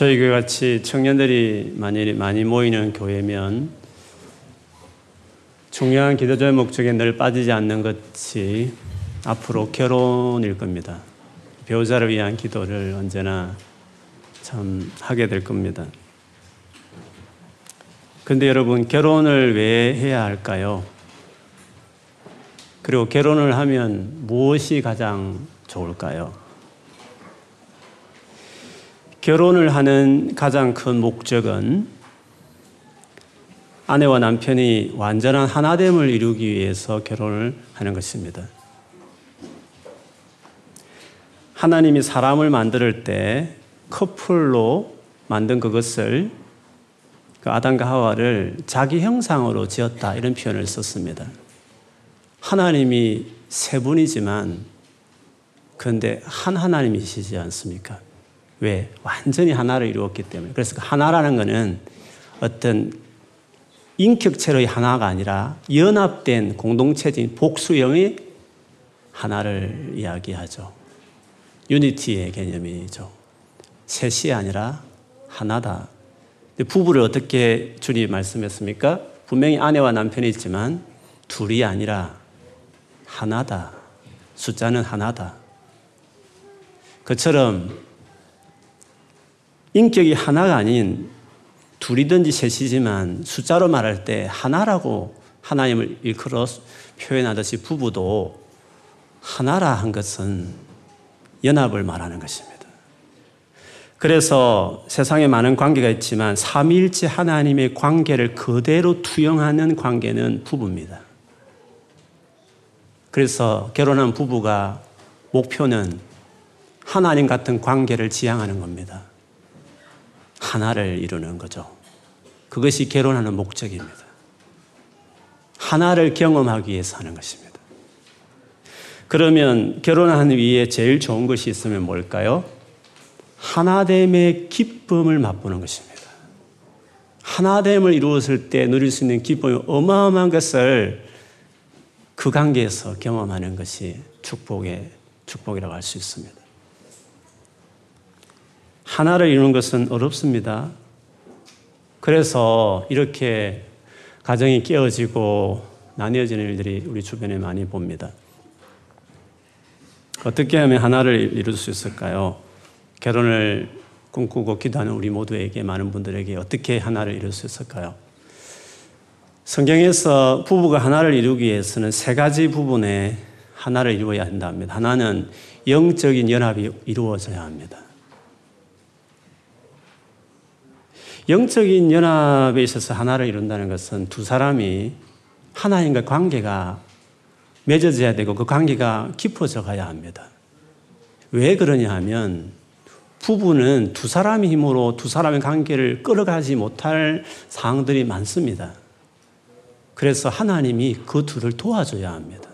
저희 교회 같이 청년들이 많이, 많이 모이는 교회면 중요한 기도자의 목적에 늘 빠지지 않는 것이 앞으로 결혼일 겁니다. 배우자를 위한 기도를 언제나 참 하게 될 겁니다. 근데 여러분, 결혼을 왜 해야 할까요? 그리고 결혼을 하면 무엇이 가장 좋을까요? 결혼을 하는 가장 큰 목적은 아내와 남편이 완전한 하나됨을 이루기 위해서 결혼을 하는 것입니다. 하나님이 사람을 만들 때 커플로 만든 그것을 그 아담과 하와를 자기 형상으로 지었다 이런 표현을 썼습니다. 하나님이 세 분이지만 그런데 한 하나님이시지 않습니까? 왜? 완전히 하나를 이루었기 때문에. 그래서 그 하나라는 것은 어떤 인격체로의 하나가 아니라 연합된 공동체적인 복수형의 하나를 이야기하죠. 유니티의 개념이죠. 셋이 아니라 하나다. 부부를 어떻게 주님 말씀했습니까? 분명히 아내와 남편이 있지만 둘이 아니라 하나다. 숫자는 하나다. 그처럼 인격이 하나가 아닌 둘이든지 셋이지만 숫자로 말할 때 하나라고 하나님을 일컬어 표현하듯이 부부도 하나라 한 것은 연합을 말하는 것입니다. 그래서 세상에 많은 관계가 있지만 삼위일체 하나님의 관계를 그대로 투영하는 관계는 부부입니다. 그래서 결혼한 부부가 목표는 하나님 같은 관계를 지향하는 겁니다. 하나를 이루는 거죠. 그것이 결혼하는 목적입니다. 하나를 경험하기 위해서 하는 것입니다. 그러면 결혼하는 위에 제일 좋은 것이 있으면 뭘까요? 하나됨의 기쁨을 맛보는 것입니다. 하나됨을 이루었을 때 누릴 수 있는 기쁨이 어마어마한 것을 그 관계에서 경험하는 것이 축복의 축복이라고 할 수 있습니다. 하나를 이루는 것은 어렵습니다. 그래서 이렇게 가정이 깨어지고 나뉘어지는 일들이 우리 주변에 많이 봅니다. 어떻게 하면 하나를 이룰 수 있을까요? 결혼을 꿈꾸고 기도하는 우리 모두에게 많은 분들에게 어떻게 하나를 이룰 수 있을까요? 성경에서 부부가 하나를 이루기 위해서는 세 가지 부분에 하나를 이루어야 한답니다. 하나는 영적인 연합이 이루어져야 합니다. 영적인 연합에 있어서 하나를 이룬다는 것은 두 사람이 하나님과 관계가 맺어져야 되고 그 관계가 깊어져 가야 합니다. 왜 그러냐 하면 부부는 두 사람의 힘으로 두 사람의 관계를 끌어가지 못할 상황들이 많습니다. 그래서 하나님이 그 둘을 도와줘야 합니다.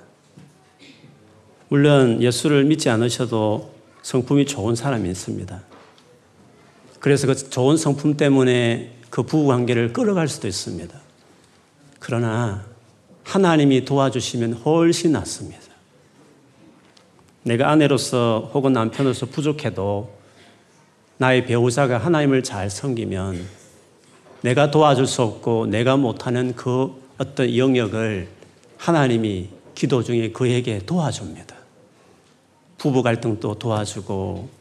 물론 예수를 믿지 않으셔도 성품이 좋은 사람이 있습니다. 그래서 그 좋은 성품 때문에 그 부부 관계를 끌어갈 수도 있습니다. 그러나 하나님이 도와주시면 훨씬 낫습니다. 내가 아내로서 혹은 남편으로서 부족해도 나의 배우자가 하나님을 잘 섬기면 내가 도와줄 수 없고 내가 못하는 그 어떤 영역을 하나님이 기도 중에 그에게 도와줍니다. 부부 갈등도 도와주고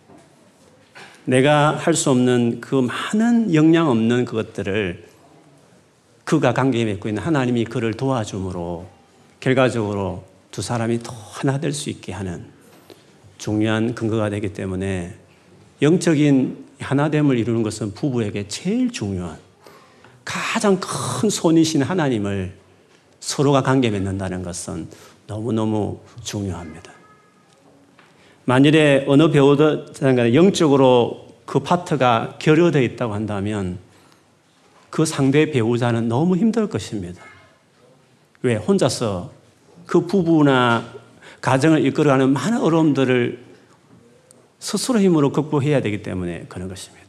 내가 할 수 없는 그 많은 영향 없는 그것들을 그가 관계에 맺고 있는 하나님이 그를 도와줌으로 결과적으로 두 사람이 더 하나 될 수 있게 하는 중요한 근거가 되기 때문에 영적인 하나됨을 이루는 것은 부부에게 제일 중요한 가장 큰 손이신 하나님을 서로가 관계 맺는다는 것은 너무너무 중요합니다. 만일에 어느 배우든 영적으로 그 파트가 결여되어 있다고 한다면 그 상대 배우자는 너무 힘들 것입니다. 왜? 혼자서 그 부부나 가정을 이끌어가는 많은 어려움들을 스스로 힘으로 극복해야 되기 때문에 그런 것입니다.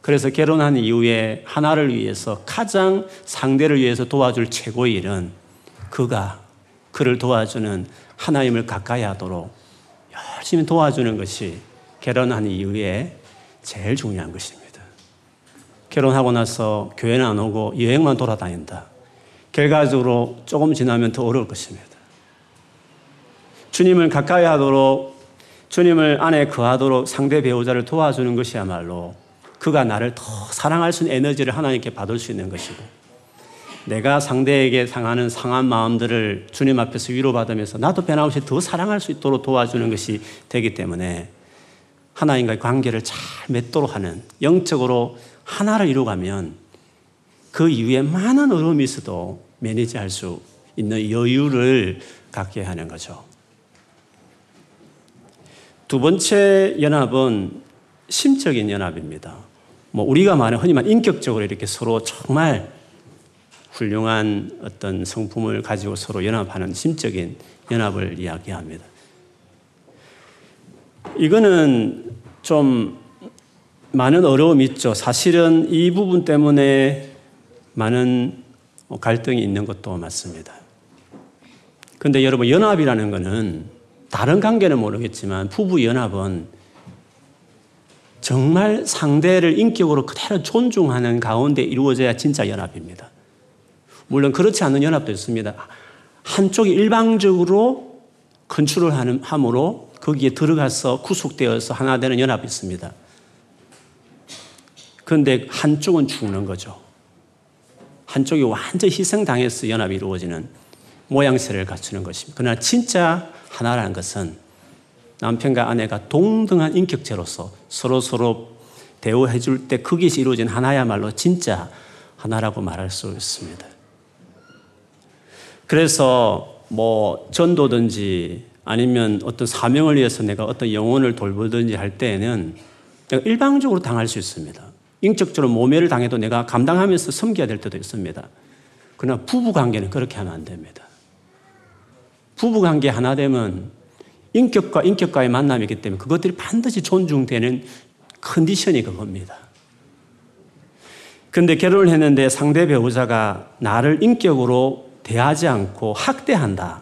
그래서 결혼한 이후에 하나를 위해서 가장 상대를 위해서 도와줄 최고의 일은 그가 그를 도와주는 하나님을 가까이 하도록 열심히 도와주는 것이 결혼한 이후에 제일 중요한 것입니다. 결혼하고 나서 교회는 안 오고 여행만 돌아다닌다. 결과적으로 조금 지나면 더 어려울 것입니다. 주님을 가까이 하도록 주님을 안에 거하도록 상대 배우자를 도와주는 것이야말로 그가 나를 더 사랑할 수 있는 에너지를 하나님께 받을 수 있는 것이고 내가 상대에게 상하는 상한 마음들을 주님 앞에서 위로받으면서 나도 변함없이 더 사랑할 수 있도록 도와주는 것이 되기 때문에 하나님과의 관계를 잘 맺도록 하는 영적으로 하나를 이루가면 그 이후에 많은 어려움이 있어도 매니지할 수 있는 여유를 갖게 하는 거죠. 두 번째 연합은 심적인 연합입니다. 뭐 우리가 말하는 흔히 말 인격적으로 이렇게 서로 정말 훌륭한 어떤 성품을 가지고 서로 연합하는 심적인 연합을 이야기합니다. 이거는 좀 많은 어려움이 있죠. 사실은 이 부분 때문에 많은 갈등이 있는 것도 맞습니다. 근데 여러분, 연합이라는 것은 다른 관계는 모르겠지만 부부 연합은 정말 상대를 인격으로 그대로 존중하는 가운데 이루어져야 진짜 연합입니다. 물론 그렇지 않은 연합도 있습니다. 한쪽이 일방적으로 컨트롤 함으로 거기에 들어가서 구속되어서 하나 되는 연합이 있습니다. 그런데 한쪽은 죽는 거죠. 한쪽이 완전 희생당해서 연합이 이루어지는 모양새를 갖추는 것입니다. 그러나 진짜 하나라는 것은 남편과 아내가 동등한 인격체로서 서로 서로 대우해 줄 때 거기서 이루어진 하나야말로 진짜 하나라고 말할 수 있습니다. 그래서 뭐 전도든지 아니면 어떤 사명을 위해서 내가 어떤 영혼을 돌보든지 할 때에는 내가 일방적으로 당할 수 있습니다. 인격적으로 모멸을 당해도 내가 감당하면서 섬겨야 될 때도 있습니다. 그러나 부부 관계는 그렇게 하면 안 됩니다. 부부 관계 하나 되면 인격과 인격과의 만남이기 때문에 그것들이 반드시 존중되는 컨디션이 그겁니다. 근데 결혼을 했는데 상대 배우자가 나를 인격으로 대하지 않고 학대한다.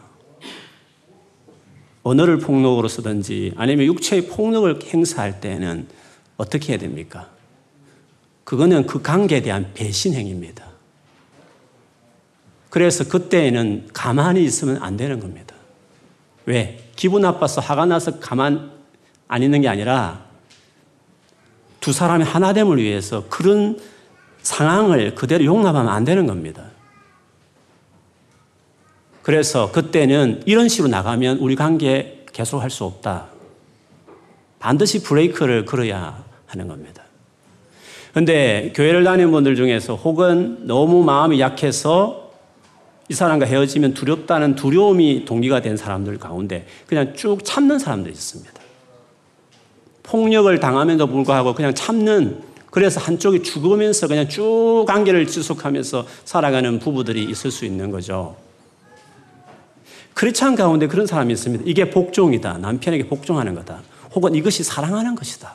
언어를 폭력으로 쓰든지 아니면 육체의 폭력을 행사할 때는 어떻게 해야 됩니까? 그거는 그 관계에 대한 배신 행위입니다. 그래서 그때에는 가만히 있으면 안 되는 겁니다. 왜? 기분 나빠서 화가 나서 가만 안 있는 게 아니라 두 사람의 하나됨을 위해서 그런 상황을 그대로 용납하면 안 되는 겁니다. 그래서 그때는 이런 식으로 나가면 우리 관계 계속 할 수 없다. 반드시 브레이크를 걸어야 하는 겁니다. 근데 교회를 다니는 분들 중에서 혹은 너무 마음이 약해서 이 사람과 헤어지면 두렵다는 두려움이 동기가 된 사람들 가운데 그냥 쭉 참는 사람들이 있습니다. 폭력을 당하면도 불구하고 그냥 참는 그래서 한쪽이 죽으면서 그냥 쭉 관계를 지속하면서 살아가는 부부들이 있을 수 있는 거죠. 크리스찬 가운데 그런 사람이 있습니다. 이게 복종이다. 남편에게 복종하는 거다. 혹은 이것이 사랑하는 것이다.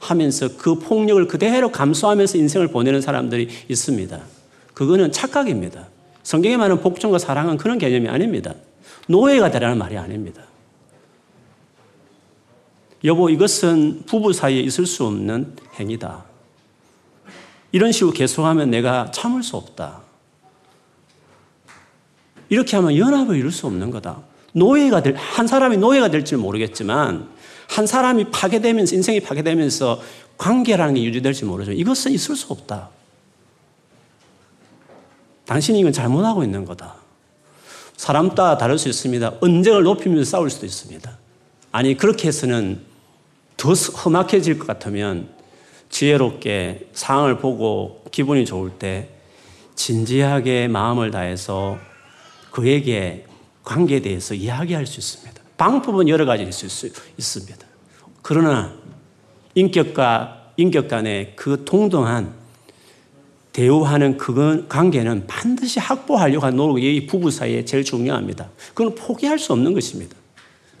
하면서 그 폭력을 그대로 감수하면서 인생을 보내는 사람들이 있습니다. 그거는 착각입니다. 성경에 말하는 복종과 사랑은 그런 개념이 아닙니다. 노예가 되라는 말이 아닙니다. 여보, 이것은 부부 사이에 있을 수 없는 행위다. 이런 식으로 계속하면 내가 참을 수 없다. 이렇게 하면 연합을 이룰 수 없는 거다. 노예가 될, 한 사람이 노예가 될지 모르겠지만, 한 사람이 파괴되면서, 인생이 파괴되면서 관계라는 게 유지될지 모르죠. 이것은 있을 수 없다. 당신이 이건 잘못하고 있는 거다. 사람 따라 다를 수 있습니다. 언쟁을 높이면서 싸울 수도 있습니다. 아니, 그렇게 해서는 더 험악해질 것 같으면 지혜롭게 상황을 보고 기분이 좋을 때 진지하게 마음을 다해서 그에게 관계에 대해서 이야기할 수 있습니다. 방법은 여러 가지 있을 수 있습니다. 그러나 인격과 인격 간의 그 동등한 대우하는 그 관계는 반드시 확보하려고 하는 노력이 이 부부 사이에 제일 중요합니다. 그건 포기할 수 없는 것입니다.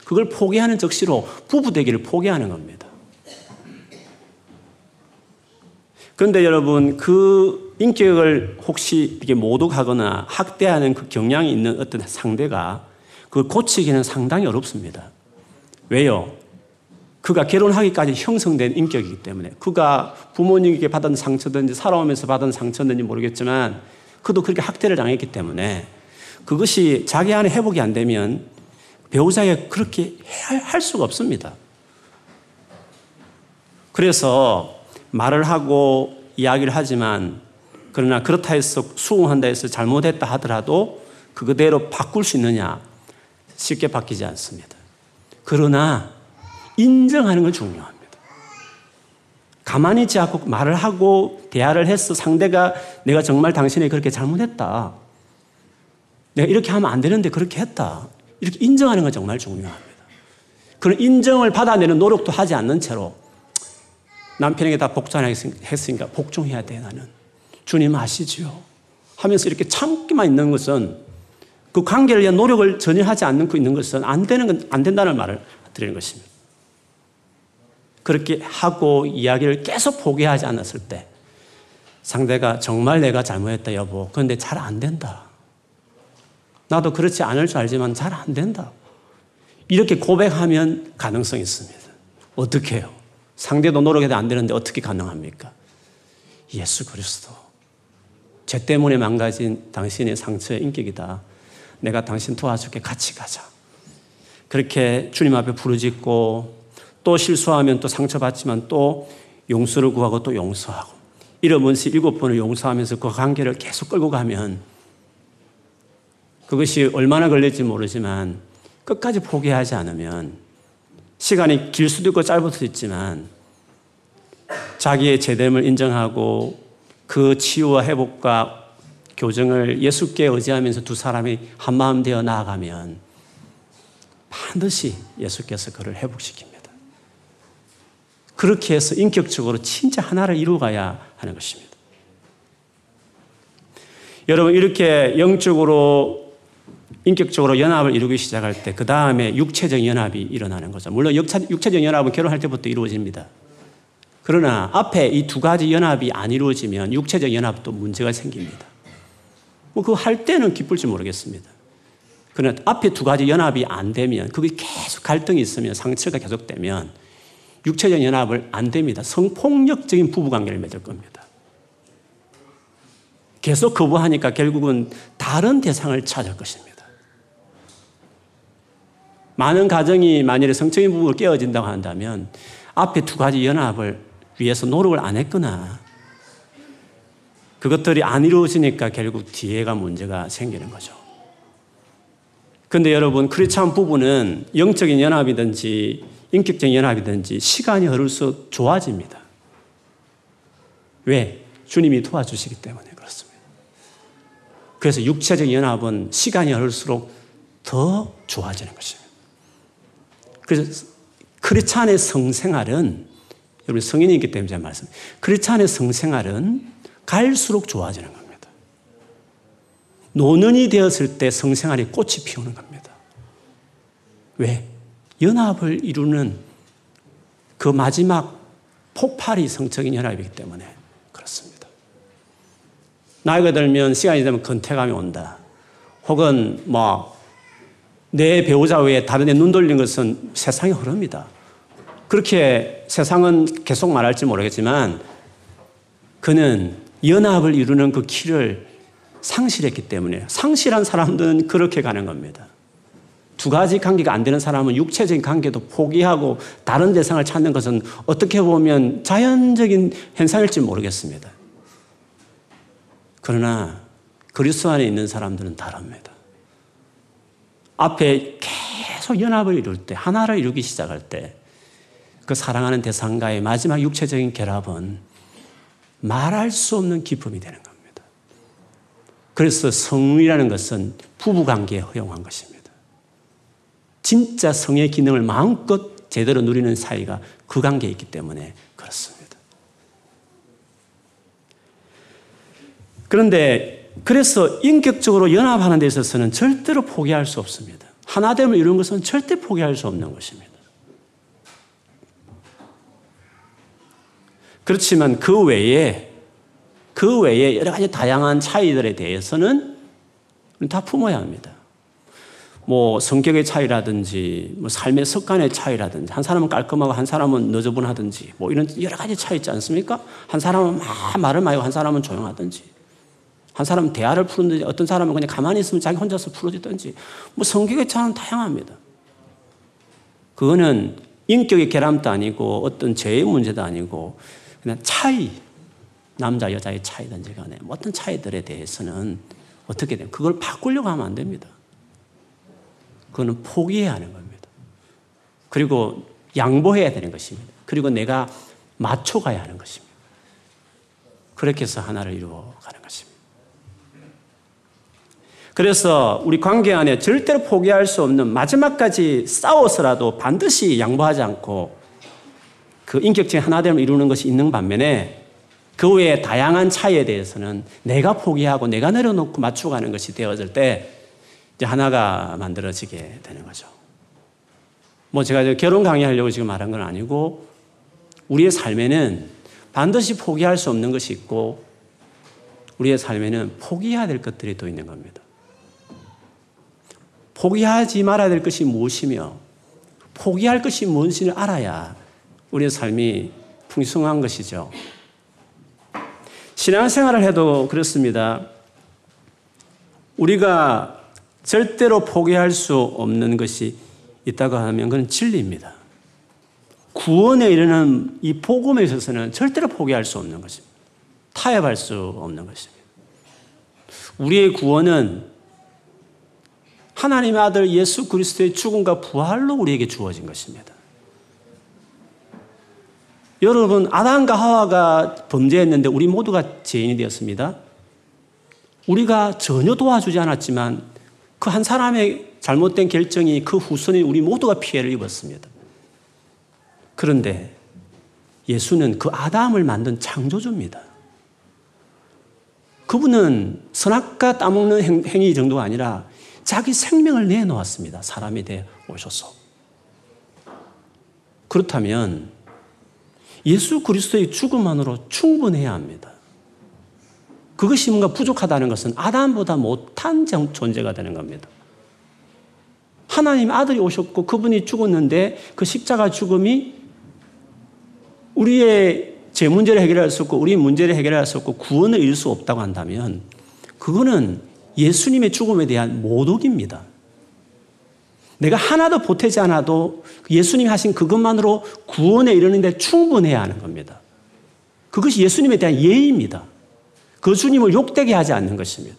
그걸 포기하는 적시로 부부 되기를 포기하는 겁니다. 그런데 여러분, 그 인격을 혹시 이렇게 모독하거나 학대하는 그 경향이 있는 어떤 상대가 그걸 고치기는 상당히 어렵습니다. 왜요? 그가 결혼하기까지 형성된 인격이기 때문에 그가 부모님에게 받은 상처든지 살아오면서 받은 상처든지 모르겠지만 그도 그렇게 학대를 당했기 때문에 그것이 자기 안에 회복이 안 되면 배우자에게 그렇게 할 수가 없습니다. 그래서 말을 하고 이야기를 하지만 그러나 그렇다 해서 수긍한다 해서 잘못했다 하더라도 그거대로 바꿀 수 있느냐 쉽게 바뀌지 않습니다. 그러나 인정하는 건 중요합니다. 가만히 있지 않고 말을 하고 대화를 해서 상대가 내가 정말 당신이 그렇게 잘못했다. 내가 이렇게 하면 안 되는데 그렇게 했다. 이렇게 인정하는 건 정말 중요합니다. 그런 인정을 받아내는 노력도 하지 않는 채로 남편에게 다 복종했으니까 복종해야 돼 나는. 주님 아시죠? 하면서 이렇게 참기만 있는 것은 그 관계를 위한 노력을 전혀 하지 않고 있는 것은 안 되는 건 안 된다는 말을 드리는 것입니다. 그렇게 하고 이야기를 계속 포기하지 않았을 때 상대가 정말 내가 잘못했다 여보. 그런데 잘 안 된다. 나도 그렇지 않을 줄 알지만 잘 안 된다. 이렇게 고백하면 가능성이 있습니다. 어떻게 해요? 상대도 노력해도 안 되는데 어떻게 가능합니까? 예수 그리스도. 죄 때문에 망가진 당신의 상처의 인격이다. 내가 당신 도와줄게 같이 가자. 그렇게 주님 앞에 부르짖고 또 실수하면 또 상처받지만 또 용서를 구하고 또 용서하고 이러면서 일곱 번을 용서하면서 그 관계를 계속 끌고 가면 그것이 얼마나 걸릴지 모르지만 끝까지 포기하지 않으면 시간이 길 수도 있고 짧을 수도 있지만 자기의 제됨을 인정하고 그 치유와 회복과 교정을 예수께 의지하면서 두 사람이 한마음 되어 나아가면 반드시 예수께서 그를 회복시킵니다. 그렇게 해서 인격적으로 진짜 하나를 이루어가야 하는 것입니다. 여러분, 이렇게 영적으로, 인격적으로 연합을 이루기 시작할 때, 그 다음에 육체적 연합이 일어나는 거죠. 물론 육체적 연합은 결혼할 때부터 이루어집니다. 그러나 앞에 이 두 가지 연합이 안 이루어지면 육체적 연합도 문제가 생깁니다. 뭐, 그거 할 때는 기쁠지 모르겠습니다. 그러나 앞에 두 가지 연합이 안 되면, 그게 계속 갈등이 있으면, 상처가 계속되면, 육체적 연합을 안 됩니다. 성폭력적인 부부관계를 맺을 겁니다. 계속 거부하니까 결국은 다른 대상을 찾을 것입니다. 많은 가정이 만일에 성적인 부부가 깨어진다고 한다면 앞에 두 가지 연합을 위해서 노력을 안 했거나 그것들이 안 이루어지니까 결국 뒤에가 문제가 생기는 거죠. 근데 여러분, 크리스찬 부부는 영적인 연합이든지 인격적 연합이든지 시간이 흐를수록 좋아집니다. 왜? 주님이 도와주시기 때문에 그렇습니다. 그래서 육체적 연합은 시간이 흐를수록 더 좋아지는 것입니다. 그래서 크리스찬의 성생활은 여러분 성인이기 때문에 제가 말씀. 크리스찬의 성생활은 갈수록 좋아지는 겁니다. 노년이 되었을 때 성생활이 꽃이 피우는 겁니다. 왜? 연합을 이루는 그 마지막 폭발이 성적인 연합이기 때문에 그렇습니다. 나이가 들면 시간이 되면 건태감이 온다. 혹은 뭐, 내 배우자 외에 다른 데 눈 돌린 것은 세상의 흐릅니다. 그렇게 세상은 계속 말할지 모르겠지만 그는 연합을 이루는 그 키를 상실했기 때문에 상실한 사람들은 그렇게 가는 겁니다. 두 가지 관계가 안 되는 사람은 육체적인 관계도 포기하고 다른 대상을 찾는 것은 어떻게 보면 자연적인 현상일지 모르겠습니다. 그러나 그리스도 안에 있는 사람들은 다릅니다. 앞에 계속 연합을 이룰 때, 하나를 이루기 시작할 때, 그 사랑하는 대상과의 마지막 육체적인 결합은 말할 수 없는 기쁨이 되는 겁니다. 그래서 성이라는 것은 부부 관계에 허용한 것입니다. 진짜 성의 기능을 마음껏 제대로 누리는 사이가 그 관계에 있기 때문에 그렇습니다. 그런데 그래서 인격적으로 연합하는 데 있어서는 절대로 포기할 수 없습니다. 하나됨을 이루는 것은 절대 포기할 수 없는 것입니다. 그렇지만 그 외에 그 외에 여러 가지 다양한 차이들에 대해서는 다 품어야 합니다. 뭐 성격의 차이라든지 뭐 삶의 습관의 차이라든지 한 사람은 깔끔하고 한 사람은 너저분하든지 뭐 이런 여러 가지 차이 있지 않습니까? 한 사람은 막 말을 많이 하고 한 사람은 조용하든지 한 사람은 대화를 푸는지 어떤 사람은 그냥 가만히 있으면 자기 혼자서 풀어지든지 뭐 성격의 차는 다양합니다. 그거는 인격의 결함도 아니고 어떤 죄의 문제도 아니고 그냥 차이 남자 여자의 차이든지 간에 뭐 어떤 차이들에 대해서는 어떻게 돼 그걸 바꾸려고 하면 안 됩니다. 그거는 포기해야 하는 겁니다. 그리고 양보해야 되는 것입니다. 그리고 내가 맞춰가야 하는 것입니다. 그렇게 해서 하나를 이루어가는 것입니다. 그래서 우리 관계 안에 절대로 포기할 수 없는 마지막까지 싸워서라도 반드시 양보하지 않고 그 인격체의 하나됨을 이루는 것이 있는 반면에 그 외에 다양한 차이에 대해서는 내가 포기하고 내가 내려놓고 맞춰가는 것이 되어질 때 이제 하나가 만들어지게 되는 거죠. 뭐 제가 결혼 강의하려고 지금 말한 건 아니고 우리의 삶에는 반드시 포기할 수 없는 것이 있고 우리의 삶에는 포기해야 될 것들이 또 있는 겁니다. 포기하지 말아야 될 것이 무엇이며 포기할 것이 무엇인지를 알아야 우리의 삶이 풍성한 것이죠. 신앙생활을 해도 그렇습니다. 우리가 절대로 포기할 수 없는 것이 있다고 하면 그건 진리입니다. 구원에 이르는 이 복음에 있어서는 절대로 포기할 수 없는 것입니다. 타협할 수 없는 것입니다. 우리의 구원은 하나님의 아들 예수 그리스도의 죽음과 부활로 우리에게 주어진 것입니다. 여러분, 아담과 하와가 범죄했는데 우리 모두가 죄인이 되었습니다. 우리가 전혀 도와주지 않았지만 그 한 사람의 잘못된 결정이 그 후손인 우리 모두가 피해를 입었습니다. 그런데 예수는 그 아담을 만든 창조주입니다. 그분은 선악과 따먹는 행 위 정도가 아니라 자기 생명을 내놓았습니다. 사람이 되어 오셔서. 그렇다면 예수 그리스도의 죽음만으로 충분해야 합니다. 그것이 뭔가 부족하다는 것은 아담보다 못한 존재가 되는 겁니다. 하나님 아들이 오셨고 그분이 죽었는데 그 십자가 죽음이 우리의 제 문제를 해결할 수 없고 우리 문제를 해결할 수 없고 구원을 이룰 수 없다고 한다면 그거는 예수님의 죽음에 대한 모독입니다. 내가 하나도 보태지 않아도 예수님이 하신 그것만으로 구원에 이르는데 충분해야 하는 겁니다. 그것이 예수님에 대한 예의입니다. 그 주님을 욕되게 하지 않는 것입니다.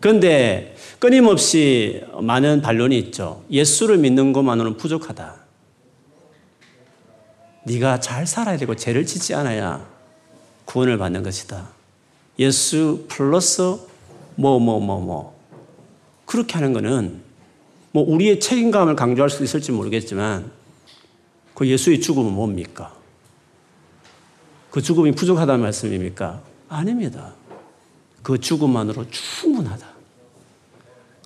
그런데 끊임없이 많은 반론이 있죠. 예수를 믿는 것만으로는 부족하다. 네가 잘 살아야 되고 죄를 짓지 않아야 구원을 받는 것이다. 예수 플러스 뭐 뭐, 뭐, 뭐. 그렇게 하는 것은 뭐 우리의 책임감을 강조할 수 있을지 모르겠지만 그 예수의 죽음은 뭡니까? 그 죽음이 부족하다는 말씀입니까? 아닙니다. 그 죽음만으로 충분하다.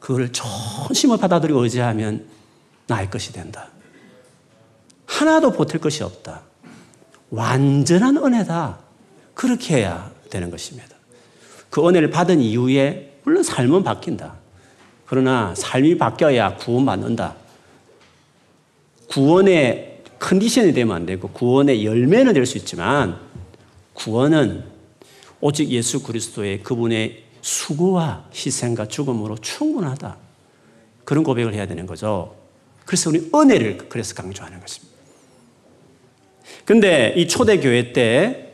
그걸 전심을 받아들이고 의지하면 나의 것이 된다. 하나도 보탤 것이 없다. 완전한 은혜다. 그렇게 해야 되는 것입니다. 그 은혜를 받은 이후에 물론 삶은 바뀐다. 그러나 삶이 바뀌어야 구원받는다. 구원의 컨디션이 되면 안 되고 구원의 열매는 될 수 있지만 구원은 오직 예수 그리스도의 그분의 수고와 희생과 죽음으로 충분하다. 그런 고백을 해야 되는 거죠. 그래서 우리 은혜를 그래서 강조하는 것입니다. 근데 이 초대교회 때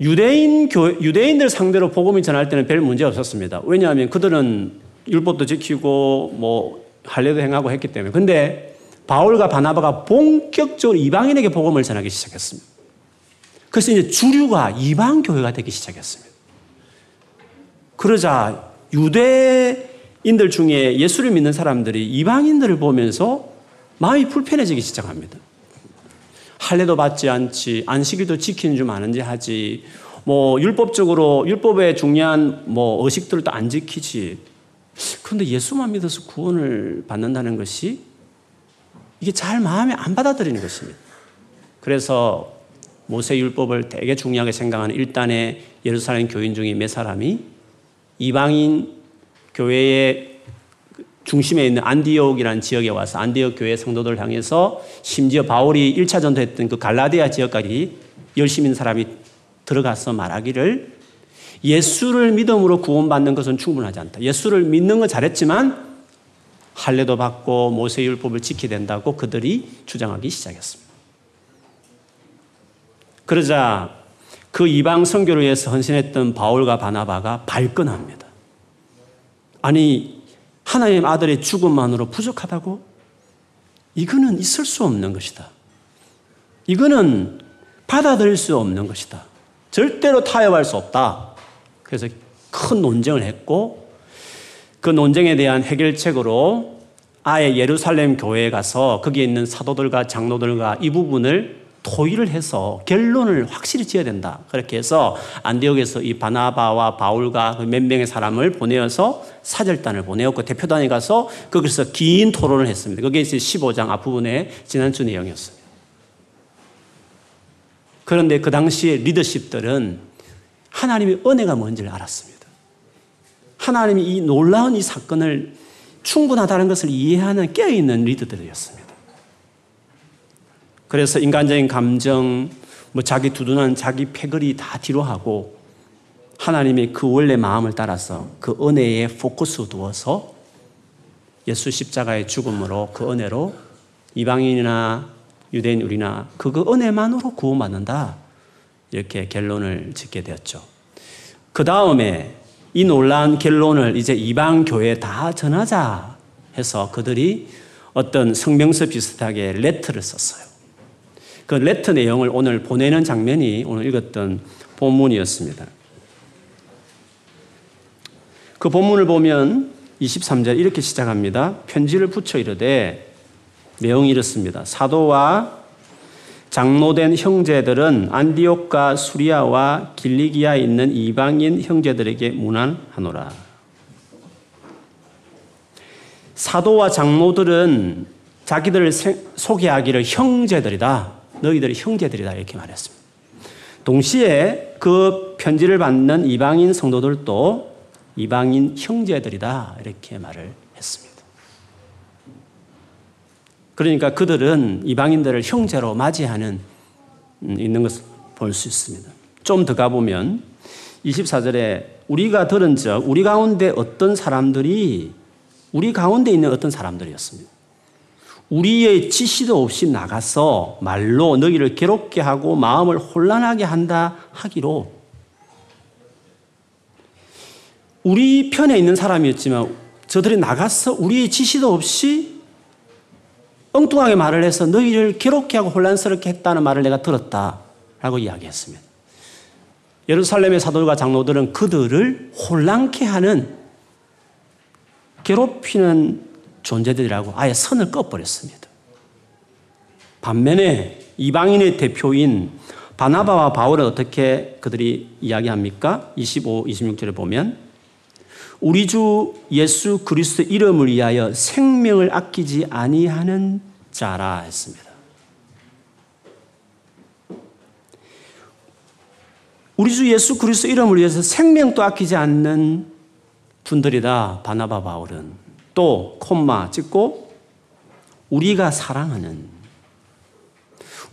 유대인 교, 유대인들 상대로 복음을 전할 때는 별 문제 없었습니다. 왜냐하면 그들은 율법도 지키고 뭐 할례도 행하고 했기 때문에. 근데 바울과 바나바가 본격적으로 이방인에게 복음을 전하기 시작했습니다. 그래서 이제 주류가 이방 교회가 되기 시작했습니다. 그러자 유대인들 중에 예수를 믿는 사람들이 이방인들을 보면서 마음이 불편해지기 시작합니다. 할례도 받지 않지, 안식일도 지키는 줄 아는지 하지, 뭐 율법적으로 율법에 중요한 뭐 의식들도 안 지키지. 그런데 예수만 믿어서 구원을 받는다는 것이 이게 잘 마음에 안 받아들이는 것입니다. 그래서 모세 율법을 되게 중요하게 생각하는 일단의 예루살렘 교인 중에 몇 사람이 이방인 교회의 중심에 있는 안디옥이라는 지역에 와서 안디옥 교회 성도들 향해서 심지어 바울이 1차 전도했던 그 갈라디아 지역까지 있는 사람이 들어가서 말하기를 예수를 믿음으로 구원받는 것은 충분하지 않다. 예수를 믿는 건 잘했지만 할례도 받고 모세 율법을 지켜야 된다고 그들이 주장하기 시작했습니다. 그러자 그 이방 선교를 위해서 헌신했던 바울과 바나바가 발끈합니다. 아니 하나님 아들의 죽음만으로 부족하다고? 이거는 있을 수 없는 것이다. 이거는 받아들일 수 없는 것이다. 절대로 타협할 수 없다. 그래서 큰 논쟁을 했고 그 논쟁에 대한 해결책으로 아예 예루살렘 교회에 가서 거기에 있는 사도들과 장로들과 이 부분을 토의를 해서 결론을 확실히 지어야 된다. 그렇게 해서 안디옥에서 이 바나바와 바울과 그 몇 명의 사람을 보내어서 사절단을 보내었고 대표단에 가서 거기서 긴 토론을 했습니다. 그게 이제 15장 앞부분에 지난주 내용이었습니다. 그런데 그 당시에 리더십들은 하나님의 은혜가 뭔지를 알았습니다. 하나님이 이 놀라운 이 사건을 충분하다는 것을 이해하는 깨어있는 리더들이었습니다. 그래서 인간적인 감정, 뭐 자기 두둔한 자기 패거리 다 뒤로 하고 하나님의 그 원래 마음을 따라서 그 은혜에 포커스 두어서 예수 십자가의 죽음으로 그 은혜로 이방인이나 유대인 우리나 그, 그 은혜만으로 구원받는다. 이렇게 결론을 짓게 되었죠. 그 다음에 이 놀라운 결론을 이제 이방 교회에 다 전하자 해서 그들이 어떤 성명서 비슷하게 레터를 썼어요. 그 레터 내용을 오늘 보내는 장면이 오늘 읽었던 본문이었습니다. 그 본문을 보면 23절 이렇게 시작합니다. 편지를 붙여 이르되 내용이 이렇습니다. 사도와 장로된 형제들은 안디옥과 수리아와 길리기아에 있는 이방인 형제들에게 문안하노라. 사도와 장로들은 자기들을 소개하기를 형제들이다. 너희들이 형제들이다. 이렇게 말했습니다. 동시에 그 편지를 받는 이방인 성도들도 이방인 형제들이다. 이렇게 말을 했습니다. 그러니까 그들은 이방인들을 형제로 맞이하는 음, 있는 것을 볼 수 있습니다. 좀 더 가보면 24절에 우리가 들은 적 우리 가운데 어떤 사람들이 우리 가운데 있는 어떤 사람들이었습니다. 우리의 지시도 없이 나가서 말로 너희를 괴롭게 하고 마음을 혼란하게 한다 하기로 우리 편에 있는 사람이었지만 저들이 나가서 우리의 지시도 없이 엉뚱하게 말을 해서 너희를 괴롭게 하고 혼란스럽게 했다는 말을 내가 들었다 라고 이야기했습니다. 예루살렘의 사도들과 장로들은 그들을 혼란케 하는 괴롭히는 존재들이라고 아예 선을 꺼버렸습니다. 반면에 이방인의 대표인 바나바와 바울은 어떻게 그들이 이야기합니까? 25, 26절에 보면 우리 주 예수 그리스도 이름을 위하여 생명을 아끼지 아니하는 자라 했습니다. 우리 주 예수 그리스도 이름을 위해서 생명도 아끼지 않는 분들이다. 바나바 바울은 또 콤마 찍고 우리가 사랑하는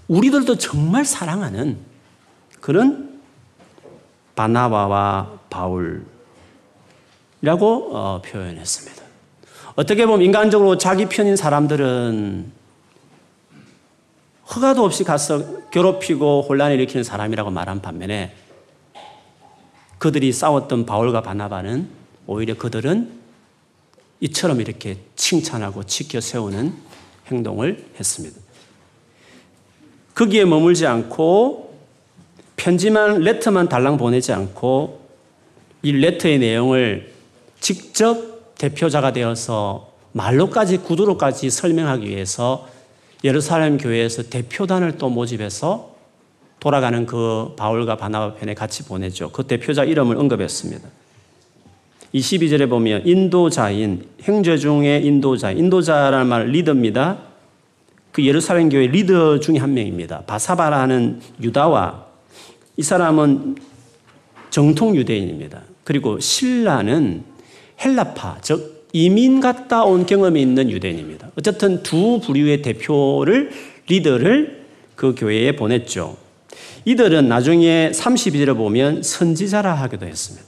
우리들도 정말 사랑하는 그런 바나바와 바울 라고 어, 표현했습니다. 어떻게 보면 인간적으로 자기 편인 사람들은 허가도 없이 가서 괴롭히고 혼란을 일으키는 사람이라고 말한 반면에 그들이 싸웠던 바울과 바나바는 오히려 그들은 이처럼 이렇게 칭찬하고 지켜 세우는 행동을 했습니다. 거기에 머물지 않고 편지만 레터만 달랑 보내지 않고 이 레터의 내용을 직접 대표자가 되어서 말로까지 구두로까지 설명하기 위해서 예루살렘 교회에서 대표단을 또 모집해서 돌아가는 그 바울과 바나바 편에 같이 보내죠. 그 대표자 이름을 언급했습니다. 22절에 보면 인도자인 행제 중의 인도자, 인도자라는 말 리더입니다. 그 예루살렘 교회 리더 중에 한 명입니다. 바사바라는 유다와 이 사람은 정통 유대인입니다. 그리고 신라는 헬라파, 즉 이민 갔다 온 경험이 있는 유대인입니다. 어쨌든 두 부류의 대표를 리더를 그 교회에 보냈죠. 이들은 나중에 32절에 보면 선지자라 하기도 했습니다.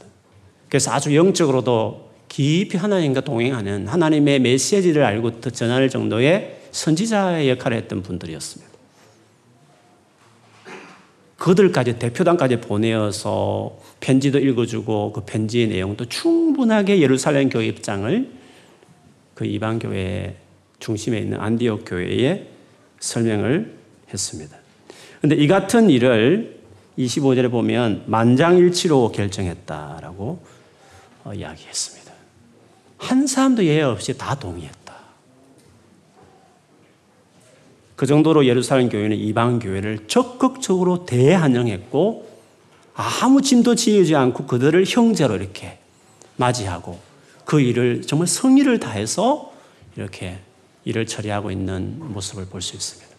그래서 아주 영적으로도 깊이 하나님과 동행하는 하나님의 메시지를 알고 전할 정도의 선지자의 역할을 했던 분들이었습니다. 그들까지 대표단까지 보내어서 편지도 읽어주고 그 편지의 내용도 충분하게 예루살렘 교회 입장을 그 이방 교회 중심에 있는 안디옥 교회에 설명을 했습니다. 근데 이 같은 일을 25절에 보면 만장일치로 결정했다라고 어, 이야기했습니다. 한 사람도 예외 없이 다 동의했다. 그 정도로 예루살렘 교회는 이방 교회를 적극적으로 대환영했고 아무 짐도 지우지 않고 그들을 형제로 이렇게 맞이하고 그 일을 정말 성의를 다해서 이렇게 일을 처리하고 있는 모습을 볼 수 있습니다.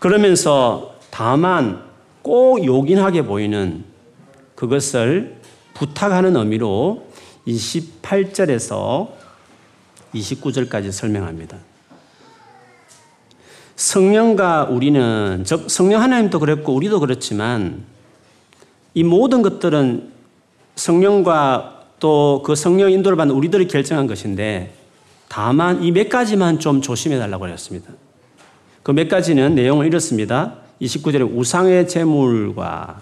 그러면서 다만 꼭 요긴하게 보이는 그것을 부탁하는 의미로 28절에서 29절까지 설명합니다. 성령과 우리는, 즉, 성령 하나님도 그랬고, 우리도 그렇지만, 이 모든 것들은 성령과 또 그 성령 인도를 받는 우리들이 결정한 것인데, 다만 이 몇 가지만 좀 조심해 달라고 하습니다 그 몇 가지는 내용을 이렇습니다. 29절에 우상의 제물과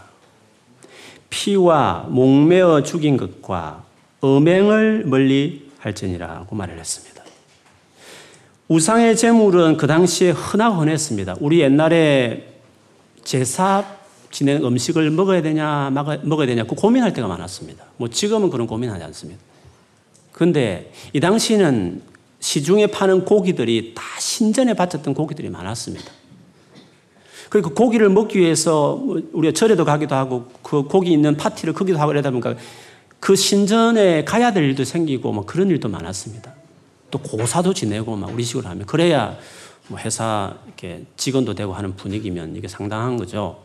피와 목매어 죽인 것과 음행을 멀리 할지니라고 말을 했습니다. 우상의 제물은 그 당시에 흔하고 흔했습니다. 우리 옛날에 제사 지낸 음식을 먹어야 되냐, 먹어야 되냐, 그 고민할 때가 많았습니다. 뭐 지금은 그런 고민하지 않습니다. 근데 이 당시에는 시중에 파는 고기들이 다 신전에 바쳤던 고기들이 많았습니다. 그리고 고기를 먹기 위해서 뭐 우리가 절에도 가기도 하고 그 고기 있는 파티를 크기도 하고 이러다 보니까 그 신전에 가야 될 일도 생기고 뭐 그런 일도 많았습니다. 또 고사도 지내고 막 우리 식으로 하면 그래야 뭐 회사 이렇게 직원도 되고 하는 분위기면 이게 상당한 거죠.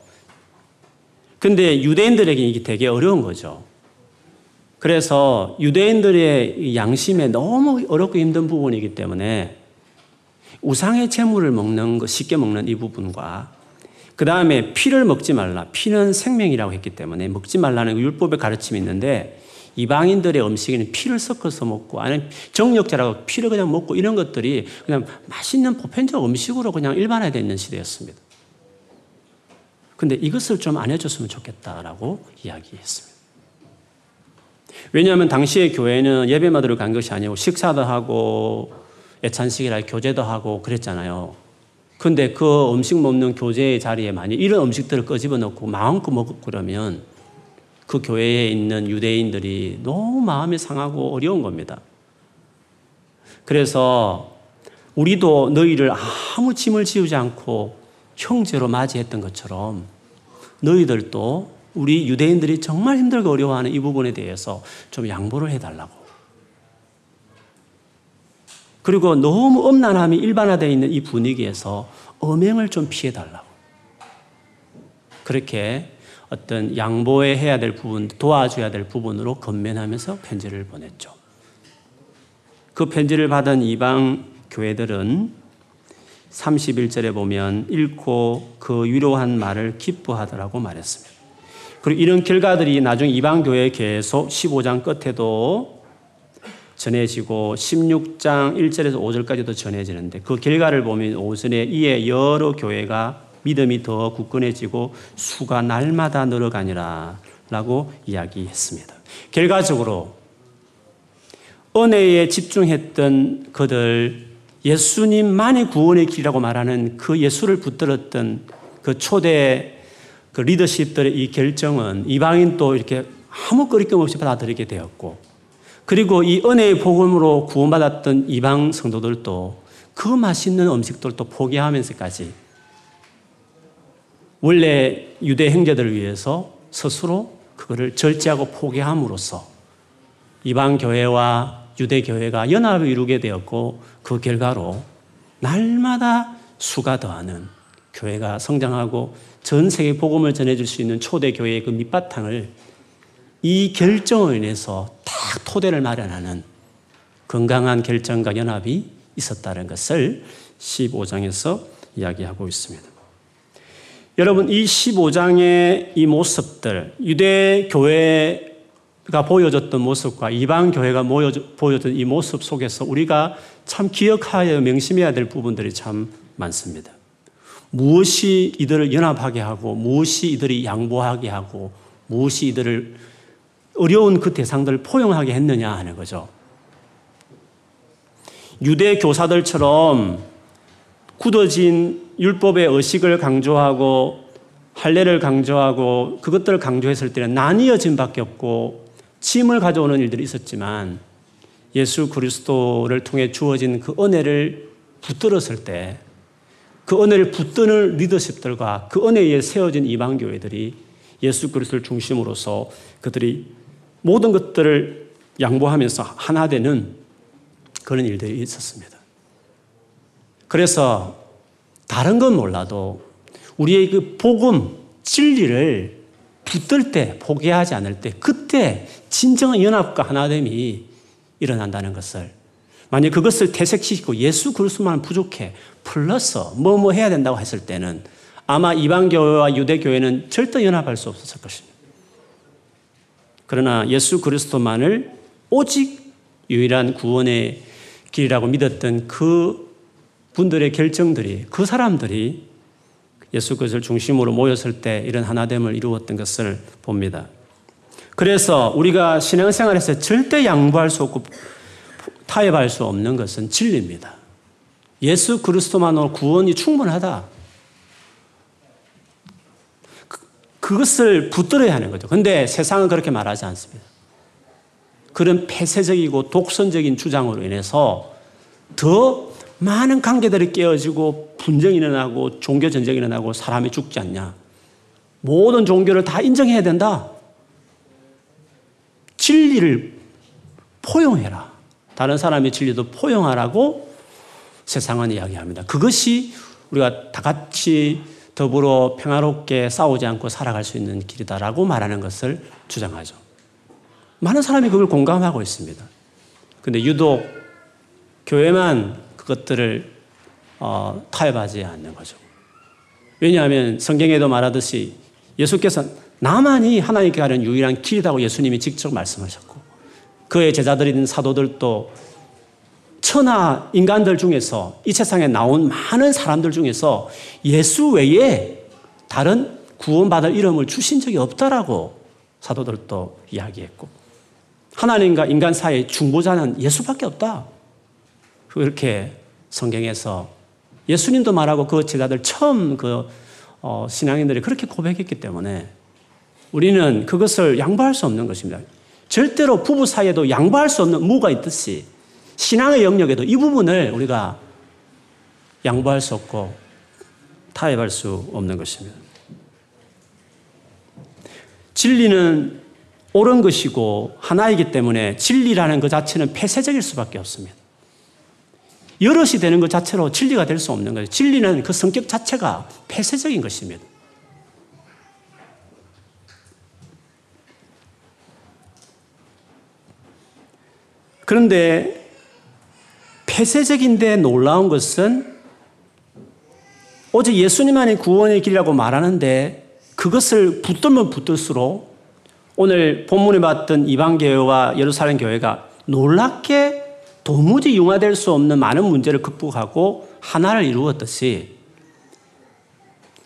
근데 유대인들에게 이게 되게 어려운 거죠. 그래서 유대인들의 양심에 너무 어렵고 힘든 부분이기 때문에 우상의 재물을 먹는 거 쉽게 먹는 이 부분과 그 다음에 피를 먹지 말라. 피는 생명이라고 했기 때문에 먹지 말라는 율법의 가르침이 있는데 이방인들의 음식에는 피를 섞어서 먹고 아니면 정력자라고 피를 그냥 먹고 이런 것들이 그냥 맛있는 보편적 음식으로 그냥 일반화되어 있는 시대였습니다. 근데 이것을 좀 안 해줬으면 좋겠다라고 이야기했습니다. 왜냐하면 당시의 교회는 예배마들을 간 것이 아니고 식사도 하고 애찬식이라 교제도 하고 그랬잖아요. 근데 그 음식 먹는 교제의 자리에 만약 이런 음식들을 꺼집어 놓고 마음껏 먹고 그러면 그 교회에 있는 유대인들이 너무 마음이 상하고 어려운 겁니다. 그래서 우리도 너희를 아무 짐을 지우지 않고 형제로 맞이했던 것처럼 너희들도 우리 유대인들이 정말 힘들고 어려워하는 이 부분에 대해서 좀 양보를 해달라고. 그리고 너무 엄난함이 일반화되어 있는 이 분위기에서 엄행을 좀 피해달라고. 그렇게 어떤 양보해 해야 될 부분, 도와줘야 될 부분으로 건면하면서 편지를 보냈죠. 그 편지를 받은 이방 교회들은 31절에 보면 읽고 그 위로한 말을 기뻐하더라고 말했습니다. 그리고 이런 결과들이 나중 이방 교회 계속 15장 끝에도 전해지고 16장 1절에서 5절까지도 전해지는데 그 결과를 보면 오전에 이에 여러 교회가 믿음이 더 굳건해지고 수가 날마다 늘어가니라 라고 이야기했습니다. 결과적으로 은혜에 집중했던 그들 예수님만이 구원의 길이라고 말하는 그 예수를 붙들었던 그 초대 그 리더십들의 이 결정은 이방인 또 이렇게 아무 거리낌 없이 받아들이게 되었고 그리고 이 은혜의 복음으로 구원받았던 이방 성도들도 그 맛있는 음식들도 포기하면서까지 원래 유대 행제들을 위해서 스스로 그거를 절제하고 포기함으로써 이방 교회와 유대 교회가 연합을 이루게 되었고 그 결과로 날마다 수가 더하는 교회가 성장하고 전 세계 복음을 전해줄 수 있는 초대 교회의 그 밑바탕을 이 결정을 인해서 딱 토대를 마련하는 건강한 결정과 연합이 있었다는 것을 15장에서 이야기하고 있습니다. 여러분, 이 15장의 이 모습들, 유대 교회가 보여줬던 모습과 이방 교회가 보여줬던 이 모습 속에서 우리가 참 기억하여 명심해야 될 부분들이 참 많습니다. 무엇이 이들을 연합하게 하고, 무엇이 이들이 양보하게 하고, 무엇이 이들을 어려운 그 대상들을 포용하게 했느냐 하는 거죠. 유대 교사들처럼 굳어진 율법의 의식을 강조하고 할례를 강조하고 그것들을 강조했을 때는 나뉘어진 밖에 없고 침을 가져오는 일들이 있었지만 예수 그리스도를 통해 주어진 그 은혜를 붙들었을 때 그 은혜를 붙드는 리더십들과 그 은혜에 세워진 이방 교회들이 예수 그리스도를 중심으로서 그들이 모든 것들을 양보하면서 하나 되는 그런 일들이 있었습니다. 그래서 다른 건 몰라도 우리의 그 복음, 진리를 붙들 때, 포기하지 않을 때, 그때 진정한 연합과 하나됨이 일어난다는 것을 만약 그것을 퇴색시키고 예수 그리스도만 부족해 플러스 뭐뭐 해야 된다고 했을 때는 아마 이방교회와 유대교회는 절대 연합할 수 없었을 것입니다. 그러나 예수 그리스도만을 오직 유일한 구원의 길이라고 믿었던 그 분들의 결정들이 그 사람들이 예수 그리스도를 중심으로 모였을 때 이런 하나됨을 이루었던 것을 봅니다. 그래서 우리가 신앙생활에서 절대 양보할 수 없고 타협할 수 없는 것은 진리입니다. 예수 그리스도만으로 구원이 충분하다. 그, 그것을 붙들어야 하는 거죠. 근데 세상은 그렇게 말하지 않습니다. 그런 폐쇄적이고 독선적인 주장으로 인해서 더 많은 관계들이 깨어지고 분쟁이 일어나고 종교 전쟁이 일어나고 사람이 죽지 않냐. 모든 종교를 다 인정해야 된다. 진리를 포용해라. 다른 사람의 진리도 포용하라고 세상은 이야기합니다. 그것이 우리가 다 같이 더불어 평화롭게 싸우지 않고 살아갈 수 있는 길이다라고 말하는 것을 주장하죠. 많은 사람이 그걸 공감하고 있습니다. 근데 유독 교회만 그것들을 어, 타협하지 않는 거죠. 왜냐하면 성경에도 말하듯이 예수께서 나만이 하나님께 가는 유일한 길이라고 예수님이 직접 말씀하셨고 그의 제자들인 사도들도 천하 인간들 중에서 이 세상에 나온 많은 사람들 중에서 예수 외에 다른 구원받을 이름을 주신 적이 없다라고 사도들도 이야기했고 하나님과 인간 사이의 중보자는 예수밖에 없다. 그렇게 성경에서 예수님도 말하고 그 제자들 처음 그 어, 신앙인들이 그렇게 고백했기 때문에 우리는 그것을 양보할 수 없는 것입니다. 절대로 부부 사이에도 양보할 수 없는 무가 있듯이 신앙의 영역에도 이 부분을 우리가 양보할 수 없고 타협할 수 없는 것입니다. 진리는 옳은 것이고 하나이기 때문에 진리라는 것 자체는 폐쇄적일 수밖에 없습니다. 여럿이 되는 것 자체로 진리가 될 수 없는 거예요. 진리는 그 성격 자체가 폐쇄적인 것입니다. 그런데 폐쇄적인데 놀라운 것은 오직 예수님만의 구원의 길이라고 말하는데 그것을 붙들면 붙들수록 오늘 본문에 봤던 이방교회와 예루살렘 교회가 놀랍게 도무지 융화될 수 없는 많은 문제를 극복하고 하나를 이루었듯이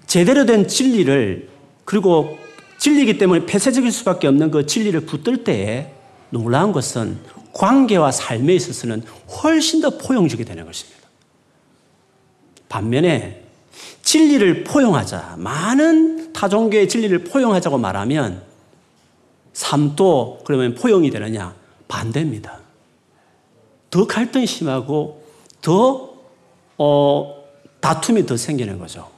제대로 된 진리를 그리고 진리이기 때문에 폐쇄적일 수밖에 없는 그 진리를 붙들 때에 놀라운 것은 관계와 삶에 있어서는 훨씬 더 포용적이 되는 것입니다. 반면에 진리를 포용하자, 많은 타종교의 진리를 포용하자고 말하면 삶도 그러면 포용이 되느냐? 반대입니다. 더 갈등이 심하고 더 어, 다툼이 더 생기는 거죠.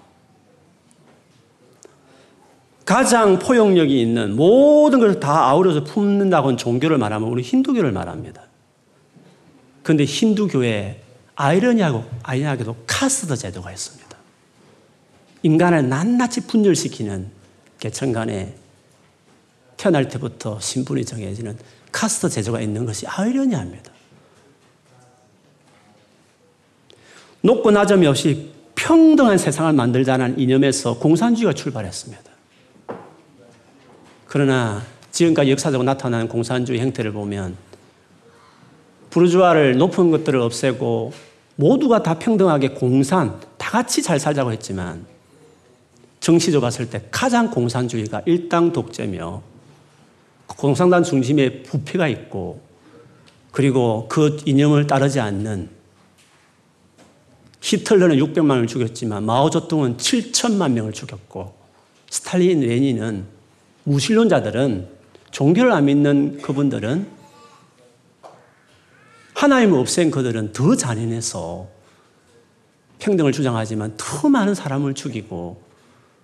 가장 포용력이 있는 모든 것을 다 아우러서 품는다고 는 종교를 말하면 우리 힌두교를 말합니다. 그런데 힌두교에 아이러니하고 아이러니하게도 카스트 제도가 있습니다. 인간을 낱낱이 분열시키는 계층 간에 태어날 때부터 신분이 정해지는 카스트 제도가 있는 것이 아이러니합니다. 높고 낮음이 없이 평등한 세상을 만들자는 이념에서 공산주의가 출발했습니다. 그러나 지금까지 역사적으로 나타나는 공산주의 행태를 보면 부르주아를 높은 것들을 없애고 모두가 다 평등하게 공산, 다 같이 잘 살자고 했지만 정치적으로 봤을 때 가장 공산주의가 일당 독재며 공산당 중심에 부패가 있고 그리고 그 이념을 따르지 않는 히틀러는 600만을 죽였지만 마오쩌둥은 7천만 명을 죽였고 스탈린, 레닌은 무신론자들은 종교를 안 믿는 그분들은 하나님을 없앤 그들은 더 잔인해서 평등을 주장하지만 더 많은 사람을 죽이고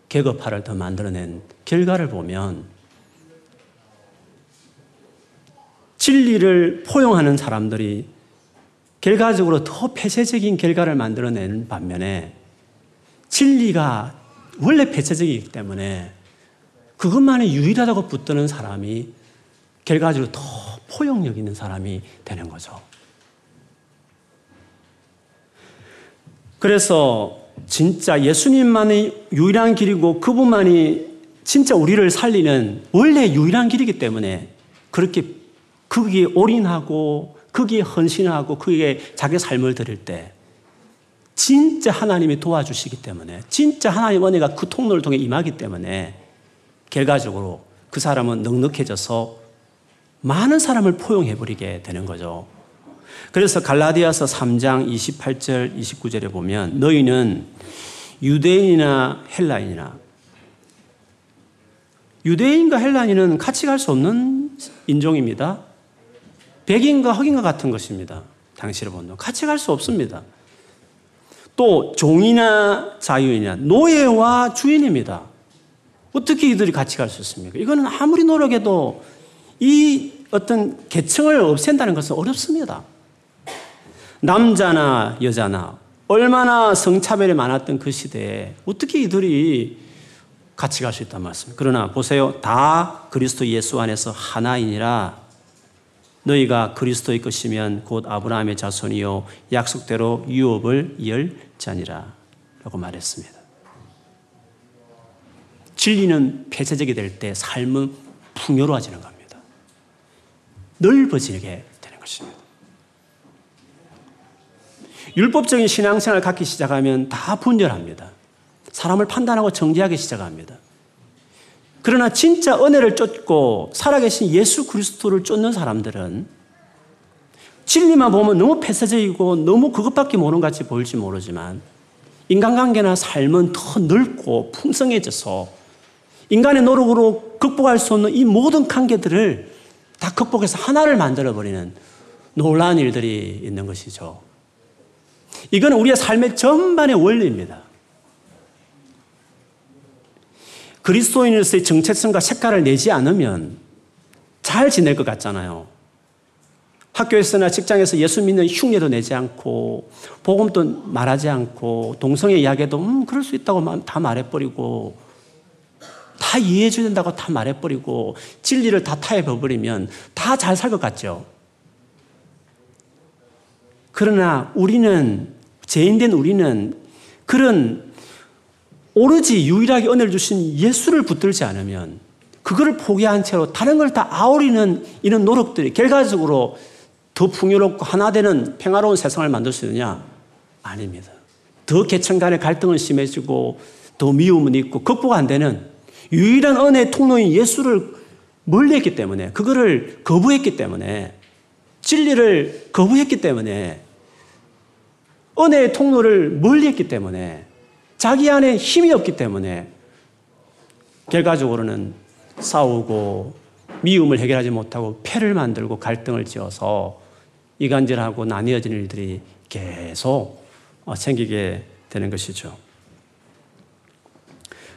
계급화를 더 만들어낸 결과를 보면 진리를 포용하는 사람들이 결과적으로 더 폐쇄적인 결과를 만들어내는 반면에 진리가 원래 폐쇄적이기 때문에 그것만이 유일하다고 붙드는 사람이 결과적으로 더 포용력 있는 사람이 되는 거죠. 그래서 진짜 예수님만이 유일한 길이고 그분만이 진짜 우리를 살리는 원래 유일한 길이기 때문에 그렇게 거기에 올인하고 거기에 헌신하고 거기에 자기 삶을 드릴 때 진짜 하나님이 도와주시기 때문에 진짜 하나님 은혜가 그 통로를 통해 임하기 때문에 결과적으로 그 사람은 넉넉해져서 많은 사람을 포용해버리게 되는 거죠. 그래서 갈라디아서 3장 28절, 29절에 보면 너희는 유대인이나 헬라인이나 유대인과 헬라인은 같이 갈 수 없는 인종입니다. 백인과 흑인과 같은 것입니다. 당시를 본다. 같이 갈 수 없습니다. 또 종이나 자유인이나 노예와 주인입니다. 어떻게 이들이 같이 갈 수 있습니까? 이거는 아무리 노력해도 이 어떤 계층을 없앤다는 것은 어렵습니다. 남자나 여자나 얼마나 성차별이 많았던 그 시대에 어떻게 이들이 같이 갈 수 있단 말씀입니다. 그러나 보세요. 다 그리스도 예수 안에서 하나이니라 너희가 그리스도의 것이면 곧 아브라함의 자손이요 약속대로 유업을 이을자니라 라고 말했습니다. 진리는 폐쇄적이 될 때 삶은 풍요로워지는 겁니다. 넓어지게 되는 것입니다. 율법적인 신앙생활을 갖기 시작하면 다 분열합니다. 사람을 판단하고 정죄하기 시작합니다. 그러나 진짜 은혜를 쫓고 살아계신 예수 그리스도를 쫓는 사람들은 진리만 보면 너무 폐쇄적이고 너무 그것밖에 모르는 같이 보일지 모르지만 인간관계나 삶은 더 넓고 풍성해져서 인간의 노력으로 극복할 수 없는 이 모든 관계들을 다 극복해서 하나를 만들어버리는 놀라운 일들이 있는 것이죠. 이건 우리의 삶의 전반의 원리입니다. 그리스도인으로서의 정체성과 색깔을 내지 않으면 잘 지낼 것 같잖아요. 학교에서나 직장에서 예수 믿는 흉내도 내지 않고 복음도 말하지 않고 동성애 이야기도 음 그럴 수 있다고 다 말해버리고 다 이해해 줘야 된다고 다 말해버리고 진리를 다 타협해버리면 다 잘 살 것 같죠. 그러나 우리는 죄인된 우리는 그런 오로지 유일하게 은혜를 주신 예수를 붙들지 않으면 그거를 포기한 채로 다른 걸 다 아우리는 이런 노력들이 결과적으로 더 풍요롭고 하나 되는 평화로운 세상을 만들 수 있느냐? 아닙니다. 더 계층 간의 갈등은 심해지고 더 미움은 있고 극복 안 되는 유일한 은혜의 통로인 예수를 멀리했기 때문에 그거를 거부했기 때문에 진리를 거부했기 때문에 은혜의 통로를 멀리했기 때문에 자기 안에 힘이 없기 때문에 결과적으로는 싸우고 미움을 해결하지 못하고 패를 만들고 갈등을 지어서 이간질하고 나뉘어지는 일들이 계속 어, 생기게 되는 것이죠.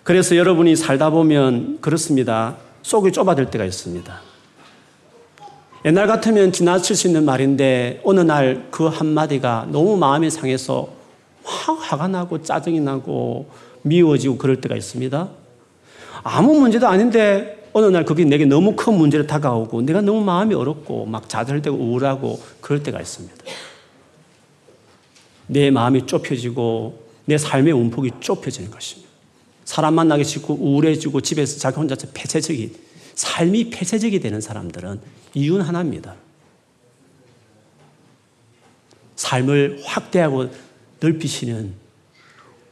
그래서 여러분이 살다 보면 그렇습니다. 속이 좁아질 때가 있습니다. 옛날 같으면 지나칠 수 있는 말인데 어느 날 그 한마디가 너무 마음이 상해서 확 화가 나고 짜증이 나고 미워지고 그럴 때가 있습니다. 아무 문제도 아닌데 어느 날 그게 내게 너무 큰 문제로 다가오고 내가 너무 마음이 어렵고 막 좌절되고 우울하고 그럴 때가 있습니다. 내 마음이 좁혀지고 내 삶의 운폭이 좁혀지는 것입니다. 사람 만나기 싫고 우울해지고 집에서 자기 혼자서 폐쇄적이 삶이 폐쇄적이 되는 사람들은 이유는 하나입니다. 삶을 확대하고 넓히시는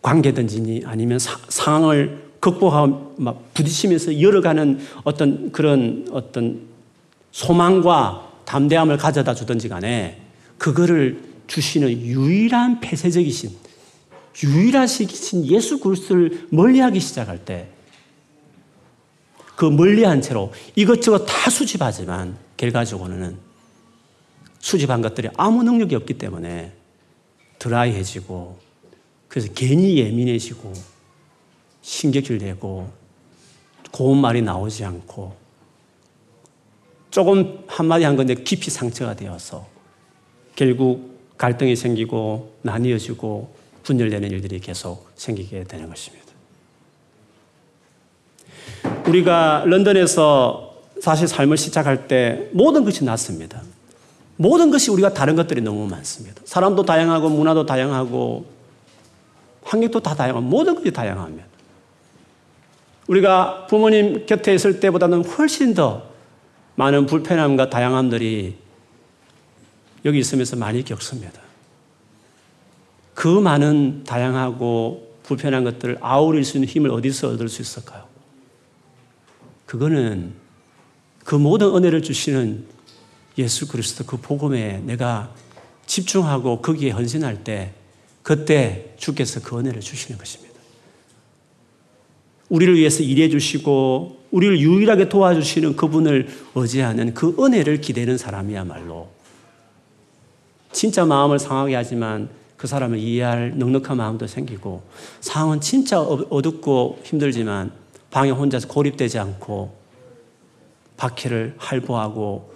관계든지 아니면 사, 상황을 극복하고 막 부딪히면서 열어가는 어떤 그런 어떤 소망과 담대함을 가져다 주든지 간에 그거를 주시는 유일한 폐쇄적이신 유일하신 예수 그리스도를 멀리하기 시작할 때 그 멀리한 채로 이것저것 다 수집하지만 결과적으로는 수집한 것들이 아무 능력이 없기 때문에 드라이해지고 그래서 괜히 예민해지고 신경질 내고 고운 말이 나오지 않고 조금 한마디 한 건데 깊이 상처가 되어서 결국 갈등이 생기고 나뉘어지고 분열되는 일들이 계속 생기게 되는 것입니다. 우리가 런던에서 사실 삶을 시작할 때 모든 것이 낫습니다. 모든 것이 우리가 다른 것들이 너무 많습니다. 사람도 다양하고 문화도 다양하고 환경도 다 다양하고 모든 것이 다양합니다. 우리가 부모님 곁에 있을 때보다는 훨씬 더 많은 불편함과 다양함들이 여기 있으면서 많이 겪습니다. 그 많은 다양하고 불편한 것들을 아우릴 수 있는 힘을 어디서 얻을 수 있을까요? 그거는 그 모든 은혜를 주시는 예수 그리스도 그 복음에 내가 집중하고 거기에 헌신할 때 그때 주께서 그 은혜를 주시는 것입니다. 우리를 위해서 일해 주시고 우리를 유일하게 도와주시는 그분을 의지하는 그 은혜를 기대는 사람이야말로 진짜 마음을 상하게 하지만 그 사람을 이해할 넉넉한 마음도 생기고 상황은 진짜 어둡고 힘들지만 방에 혼자서 고립되지 않고 박해를 할보하고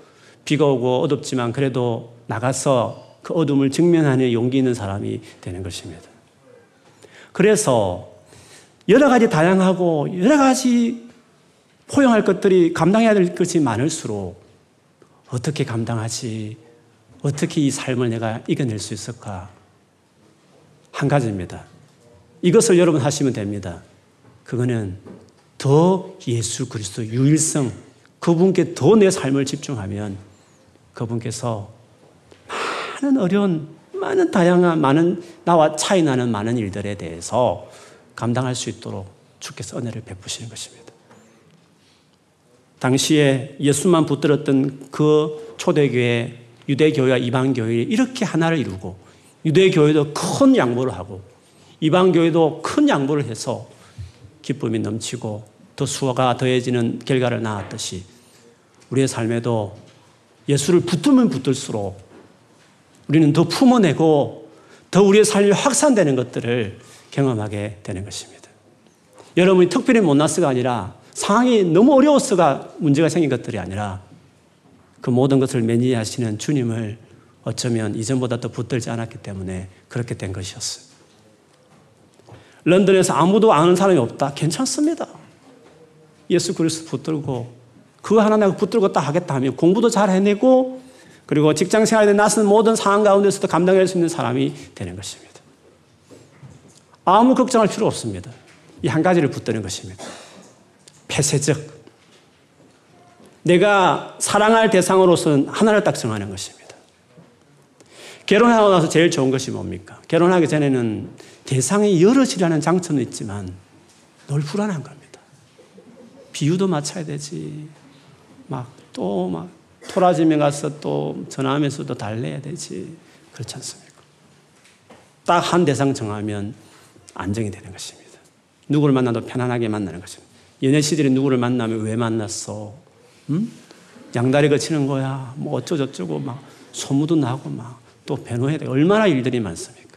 비가 오고 어둡지만 그래도 나가서 그 어둠을 직면하는 용기 있는 사람이 되는 것입니다. 그래서 여러 가지 다양하고 여러 가지 포용할 것들이 감당해야 될 것이 많을수록 어떻게 감당하지? 어떻게 이 삶을 내가 이겨낼 수 있을까? 한 가지입니다. 이것을 여러분 하시면 됩니다. 그거는 더 예수 그리스도 유일성, 그분께 더 내 삶을 집중하면 그분께서 많은 어려운, 많은 다양한, 많은 나와 차이 나는 많은 일들에 대해서 감당할 수 있도록 주께서 은혜를 베푸시는 것입니다. 당시에 예수만 붙들었던 그 초대교회, 유대교회와 이방교회 이렇게 하나를 이루고 유대교회도 큰 양보를 하고 이방교회도 큰 양보를 해서 기쁨이 넘치고 더 수화가 더해지는 결과를 낳았듯이 우리의 삶에도 예수를 붙들면 붙들수록 우리는 더 품어내고 더 우리의 삶이 확산되는 것들을 경험하게 되는 것입니다. 여러분이 특별히 못났어가 아니라 상황이 너무 어려웠어가 문제가 생긴 것들이 아니라 그 모든 것을 매니하시는 주님을 어쩌면 이전보다 더 붙들지 않았기 때문에 그렇게 된 것이었어요. 런던에서 아무도 아는 사람이 없다. 괜찮습니다. 예수 그리스도 붙들고 그거 하나 내가 붙들고 딱 하겠다 하면 공부도 잘 해내고 그리고 직장 생활에 나선 모든 상황 가운데서도 감당할 수 있는 사람이 되는 것입니다. 아무 걱정할 필요 없습니다. 이 한 가지를 붙드는 것입니다. 폐쇄적. 내가 사랑할 대상으로서는 하나를 딱 정하는 것입니다. 결혼하고 나서 제일 좋은 것이 뭡니까? 결혼하기 전에는 대상이 여럿이라는 장점은 있지만 늘 불안한 겁니다. 비유도 맞춰야 되지. 막또막 토라짐에 가서 또 전화하면서도 달래야 되지. 그렇지 않습니까? 딱 한 대상 정하면 안정이 되는 것입니다. 누구를 만나도 편안하게 만나는 것입니다. 연애 시절에 누구를 만나면 왜 만났어? 음? 양다리 거치는 거야. 뭐 어쩌고저쩌고 막 소무도 나고 막 또 변호해야 돼. 얼마나 일들이 많습니까?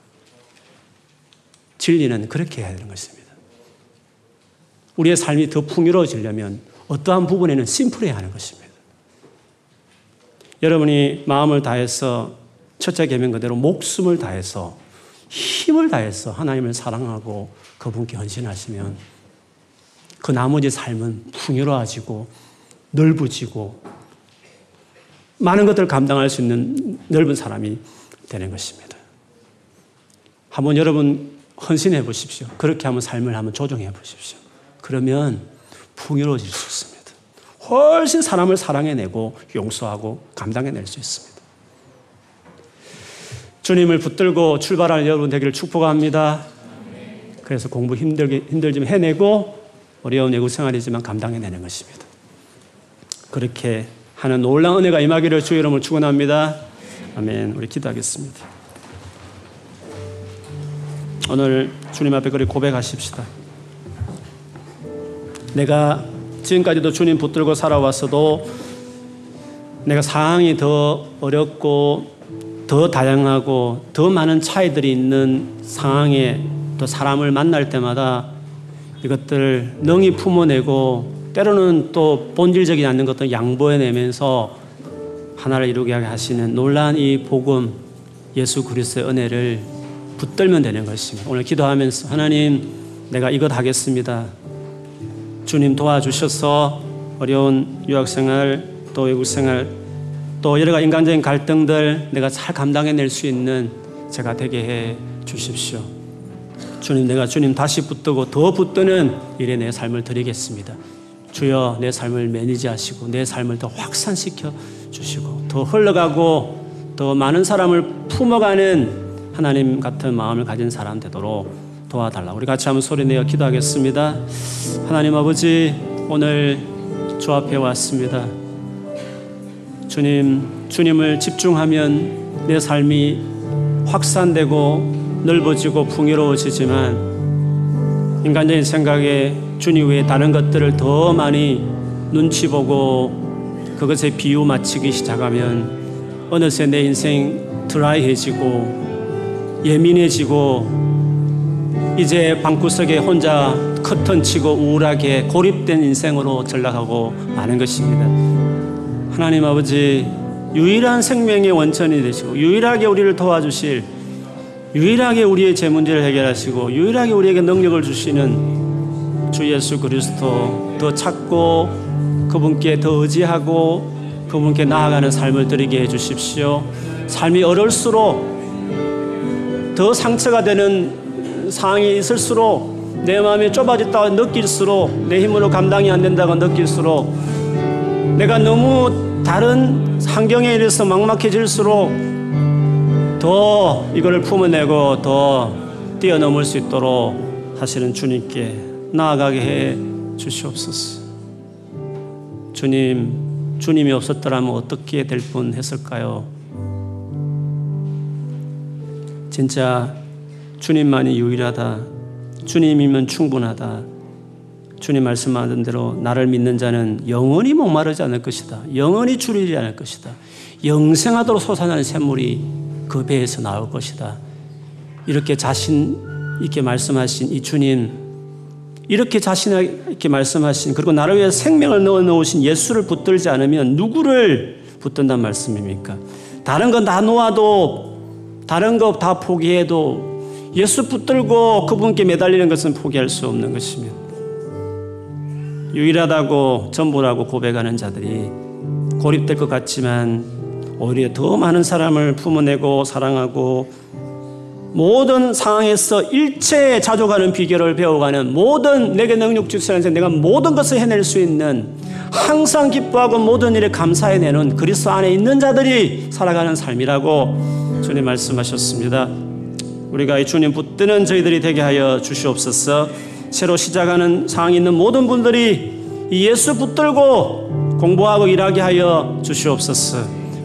진리는 그렇게 해야 되는 것입니다. 우리의 삶이 더 풍요로워지려면 어떠한 부분에는 심플해야 하는 것입니다. 여러분이 마음을 다해서 첫째 계명 그대로 목숨을 다해서 힘을 다해서 하나님을 사랑하고 그분께 헌신하시면 그 나머지 삶은 풍요로워지고 넓어지고 많은 것들을 감당할 수 있는 넓은 사람이 되는 것입니다. 한번 여러분 헌신해 보십시오. 그렇게 한번 삶을 한번 조정해 보십시오. 그러면 풍요로워질 수 있습니다. 훨씬 사람을 사랑해내고 용서하고 감당해낼 수 있습니다. 주님을 붙들고 출발하는 여러분 되기를 축복합니다. 그래서 공부 힘들게, 힘들지만 해내고 어려운 외국 생활이지만 감당해내는 것입니다. 그렇게 하는 놀라운 은혜가 임하기를 주의 이름을 축원합니다. 아멘. 우리 기도하겠습니다. 오늘 주님 앞에 그리 고백하십시다. 내가 지금까지도 주님 붙들고 살아왔어도 내가 상황이 더 어렵고 더 다양하고 더 많은 차이들이 있는 상황에 또 사람을 만날 때마다 이것들을 능히 품어내고 때로는 또 본질적이지 않는 것들 양보해내면서 하나를 이루게 하시는 놀란 이 복음 예수 그리스도의 은혜를 붙들면 되는 것입니다. 오늘 기도하면서 하나님 내가 이것 하겠습니다. 주님 도와주셔서 어려운 유학생활 또 외국생활 또 여러 가지 인간적인 갈등들 내가 잘 감당해낼 수 있는 제가 되게 해 주십시오. 주님 내가 주님 다시 붙들고 더 붙드는 일에 내 삶을 드리겠습니다. 주여 내 삶을 매니지하시고 내 삶을 더 확산시켜 주시고 더 흘러가고 더 많은 사람을 품어가는 하나님 같은 마음을 가진 사람 되도록 도와달라. 우리 같이 한번 소리 내어 기도하겠습니다. 하나님 아버지 오늘 주 앞에 왔습니다. 주님 주님을 집중하면 내 삶이 확산되고 넓어지고 풍요로워지지만 인간적인 생각에 주님 외에 다른 것들을 더 많이 눈치 보고 그것에 비유 맞추기 시작하면 어느새 내 인생 드라이해지고 예민해지고 이제 방구석에 혼자 커튼 치고 우울하게 고립된 인생으로 전락하고 마는 것입니다. 하나님 아버지 유일한 생명의 원천이 되시고 유일하게 우리를 도와주실 유일하게 우리의 제 문제를 해결하시고 유일하게 우리에게 능력을 주시는 주 예수 그리스도 더 찾고 그분께 더 의지하고 그분께 나아가는 삶을 드리게 해 주십시오. 삶이 어려울수록 더 상처가 되는 상황이 있을수록 내 마음이 좁아졌다고 느낄수록 내 힘으로 감당이 안 된다고 느낄수록 내가 너무 다른 환경에 이래서 막막해질수록 더 이거를 품어내고 더 뛰어넘을 수 있도록 하시는 주님께 나아가게 해 주시옵소서. 주님, 주님이 없었더라면 어떻게 될 뻔 했을까요? 진짜 주님만이 유일하다. 주님이면 충분하다. 주님 말씀하신 대로 나를 믿는 자는 영원히 목마르지 않을 것이다. 영원히 줄이지 않을 것이다. 영생하도록 솟아나는 샘물이 그 배에서 나올 것이다. 이렇게 자신 있게 말씀하신 이 주님, 이렇게 자신 있게 말씀하신 그리고 나를 위해 생명을 넣어 놓으신 예수를 붙들지 않으면 누구를 붙든단 말씀입니까? 다른 건 다 놓아도 다른 거 다 포기해도 예수 붙들고 그분께 매달리는 것은 포기할 수 없는 것입니다. 유일하다고 전부라고 고백하는 자들이 고립될 것 같지만 오히려 더 많은 사람을 품어내고 사랑하고 모든 상황에서 일체에 자족하는 비결을 배워가는 모든 내게 능력 주시는 내가 모든 것을 해낼 수 있는 항상 기뻐하고 모든 일에 감사해내는 그리스도 안에 있는 자들이 살아가는 삶이라고 주님 말씀하셨습니다. 우리가 이 주님 붙드는 저희들이 되게 하여 주시옵소서. 새로 시작하는 상황이 있는 모든 분들이 이 예수 붙들고 공부하고 일하게 하여 주시옵소서.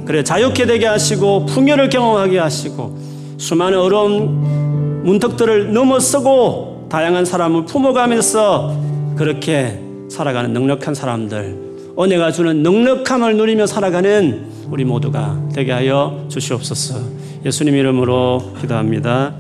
그래 자유케 되게 하시고 풍요를 경험하게 하시고 수많은 어려운 문턱들을 넘어서고 다양한 사람을 품어가면서 그렇게 살아가는 넉넉한 사람들 은혜가 주는 넉넉함을 누리며 살아가는 우리 모두가 되게 하여 주시옵소서 예수님 이름으로 기도합니다.